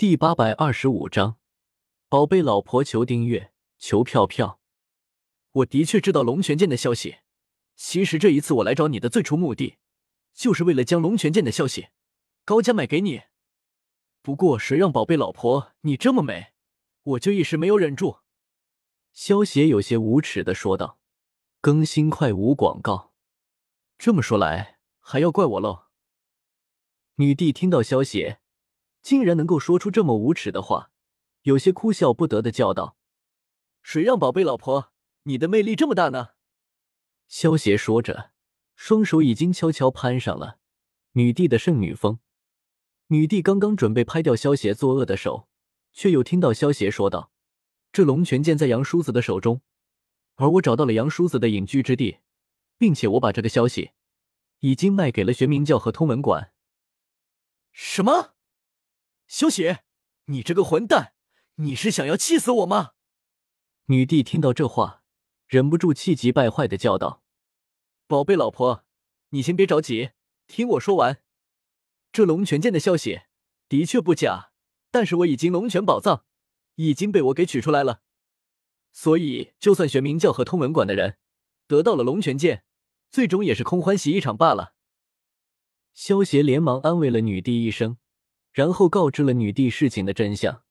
第八百二十五章，宝贝老婆求订阅求票票。我的确知道龙泉剑的消息。其实这一次我来找你的最初目的，就是为了将龙泉剑的消息高价卖给你。不过谁让宝贝老婆你这么美，我就一时没有忍住。萧邪有些无耻的说道：“更新快无广告。”这么说来，还要怪我喽。女帝听到萧邪竟然能够说出这么无耻的话，有些哭笑不得的叫道：“谁让宝贝老婆你的魅力这么大呢？”萧邪说着，双手已经悄悄攀上了女帝的圣女峰。女帝刚刚准备拍掉萧邪作恶的手，却又听到萧邪说道：“这龙泉剑在杨叔子的手中，而我找到了杨叔子的隐居之地，并且我把这个消息已经卖给了玄冥教和通文馆。”什么？萧邪，你这个混蛋，你是想要气死我吗？女帝听到这话。忍不住气急败坏的叫道：“宝贝老婆，你先别着急，听我说完。这龙泉剑的消息的确不假，但是我已经龙泉宝藏已经被我给取出来了，所以就算玄冥教和通文馆的人得到了龙泉剑，最终也是空欢喜一场罢了。”萧邪连忙安慰了女帝一声，然后告知了女帝事情的真相：“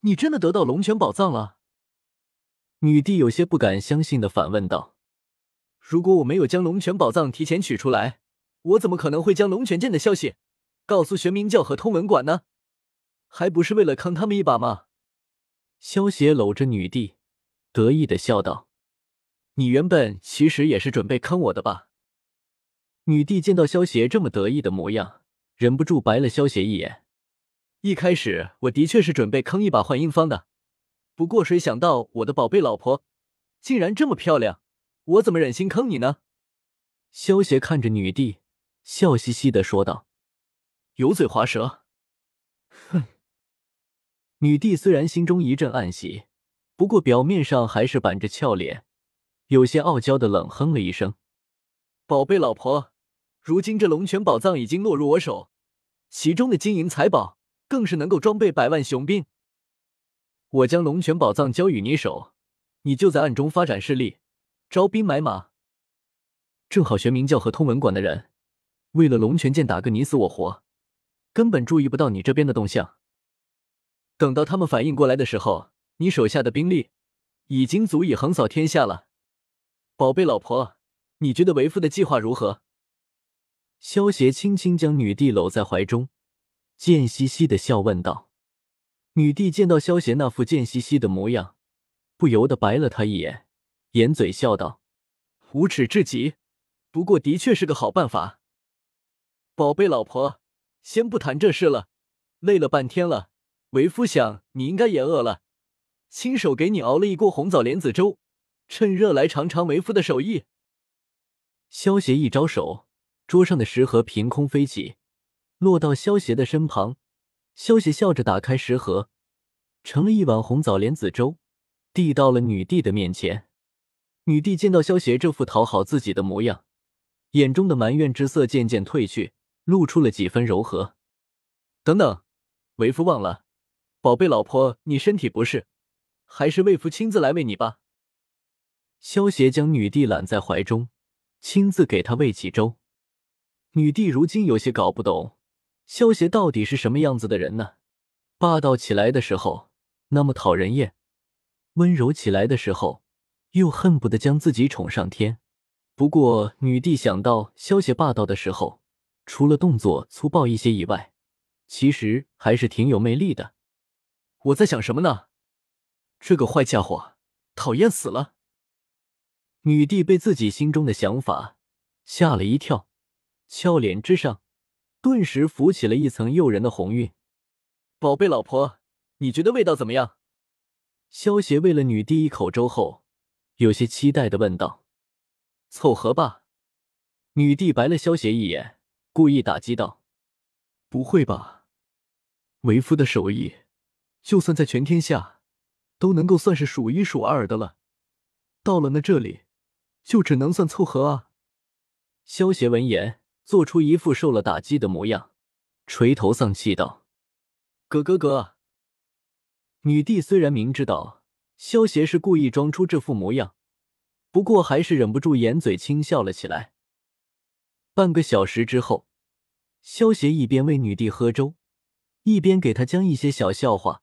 你真的得到龙泉宝藏了？”女帝有些不敢相信的反问道：“如果我没有将龙泉宝藏提前取出来，我怎么可能会将龙泉剑的消息告诉玄冥教和通文馆呢？还不是为了坑他们一把吗？”萧邪搂着女帝，得意的笑道：“你原本其实也是准备坑我的吧？”女帝见到萧邪这么得意的模样，忍不住白了萧邪一眼。一开始我的确是准备坑一把幻音方的。不过，谁想到我的宝贝老婆竟然这么漂亮，我怎么忍心坑你呢？萧邪看着女帝，笑嘻嘻的说道：“油嘴滑舌。”哼！女帝虽然心中一阵暗喜，不过表面上还是板着俏脸，有些傲娇的冷哼了一声：“宝贝老婆，如今这龙泉宝藏已经落入我手，其中的金银财宝更是能够装备百万雄兵。”我将龙泉宝藏交与你手，你就在暗中发展势力，招兵买马。正好玄冥教和通文馆的人为了龙泉剑打个你死我活，根本注意不到你这边的动向。等到他们反应过来的时候，你手下的兵力已经足以横扫天下了。宝贝老婆，你觉得为父的计划如何？萧邪轻轻将女帝搂在怀中，贱兮兮的笑问道。女帝见到萧邪那副贱兮兮的模样，不由得白了他一眼，掩嘴笑道：“无耻至极，不过的确是个好办法。”宝贝老婆，先不谈这事了，累了半天了，为夫想你应该也饿了，亲手给你熬了一锅红枣莲子粥，趁热来尝尝为夫的手艺。萧邪一招手，桌上的食盒凭空飞起，落到萧邪的身旁。萧邪笑着打开食盒，盛了一碗红枣莲子粥，递到了女帝的面前。女帝见到萧邪这副讨好自己的模样，眼中的埋怨之色渐渐褪去，露出了几分柔和。等等，为夫忘了，宝贝老婆，你身体不适，还是为夫亲自来喂你吧。萧邪将女帝揽在怀中，亲自给她喂起粥。女帝如今有些搞不懂。萧邪到底是什么样子的人呢？霸道起来的时候那么讨人厌，温柔起来的时候又恨不得将自己宠上天。不过女帝想到萧邪霸道的时候，除了动作粗暴一些以外，其实还是挺有魅力的。我在想什么呢？这个坏家伙，讨厌死了！女帝被自己心中的想法吓了一跳，俏脸之上。顿时浮起了一层诱人的红晕，宝贝老婆，你觉得味道怎么样？萧邪喂了女帝一口粥后，有些期待的问道：“凑合吧。”女帝白了萧邪一眼，故意打击道：“不会吧？为夫的手艺，就算在全天下，都能够算是数一数二的了。到了那这里，就只能算凑合啊。”萧邪闻言。做出一副受了打击的模样，垂头丧气道：“哥哥哥。女帝虽然明知道萧协是故意装出这副模样，不过还是忍不住掩嘴轻笑了起来。半个小时之后，萧协一边喂女帝喝粥，一边给她讲一些小笑话。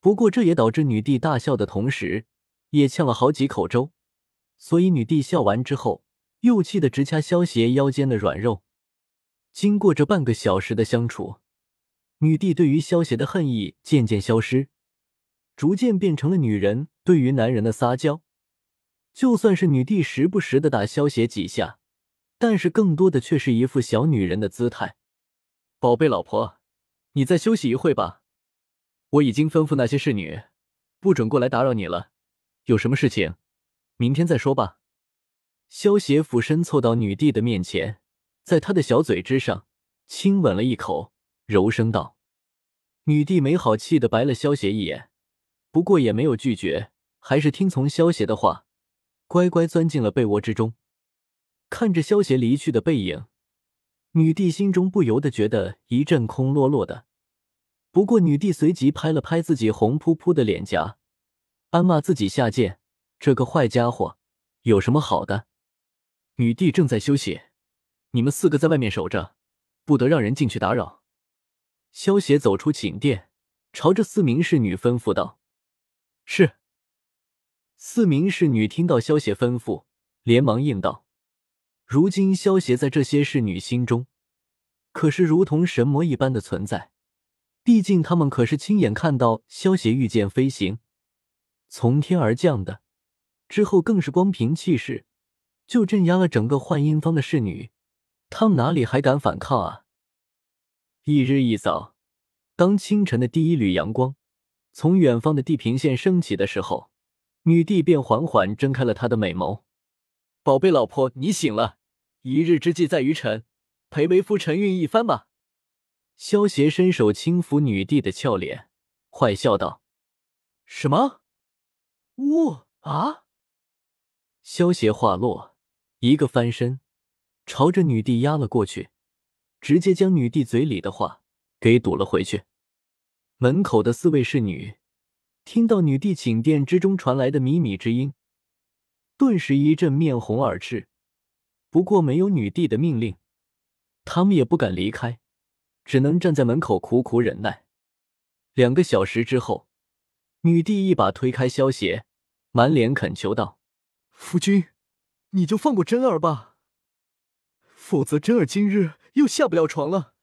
不过这也导致女帝大笑的同时，也呛了好几口粥。所以女帝笑完之后，又气得直掐萧邪腰间的软肉。经过这半个小时的相处，女帝对于萧邪的恨意渐渐消失，逐渐变成了女人对于男人的撒娇。就算是女帝时不时的打萧邪几下，但是更多的却是一副小女人的姿态。宝贝老婆，你再休息一会吧，我已经吩咐那些侍女，不准过来打扰你了。有什么事情？明天再说吧。萧协俯身凑到女帝的面前，在她的小嘴之上亲吻了一口，柔声道：“女帝没好气的白了萧协一眼，不过也没有拒绝，还是听从萧协的话，乖乖钻进了被窝之中。看着萧协离去的背影，女帝心中不由得觉得一阵空落落的。不过女帝随即拍了拍自己红扑扑的脸颊，暗骂自己下贱。”这个坏家伙有什么好的？女帝正在休息，你们四个在外面守着，不得让人进去打扰。萧协走出寝殿，朝着四名侍女吩咐道：“是。”四名侍女听到萧协吩咐，连忙应道：“如今萧协在这些侍女心中可是如同神魔一般的存在，毕竟他们可是亲眼看到萧协御剑飞行，从天而降的。”之后更是光凭气势就镇压了整个幻音坊的侍女，他们哪里还敢反抗啊？一日一早，当清晨的第一缕阳光从远方的地平线升起的时候，女帝便缓缓睁开了她的美眸。宝贝老婆，你醒了，一日之计在于晨，陪为夫晨运一番吧。萧协伸手轻抚女帝的俏脸，坏笑道：“什么？呜啊！”萧协话落，一个翻身，朝着女帝压了过去，直接将女帝嘴里的话给堵了回去。门口的四位侍女听到女帝寝殿之中传来的靡靡之音，顿时一阵面红耳赤。不过没有女帝的命令，他们也不敢离开，只能站在门口苦苦忍耐。两个小时之后，女帝一把推开萧协，满脸恳求道。夫君，你就放过真儿吧，否则真儿今日又下不了床了。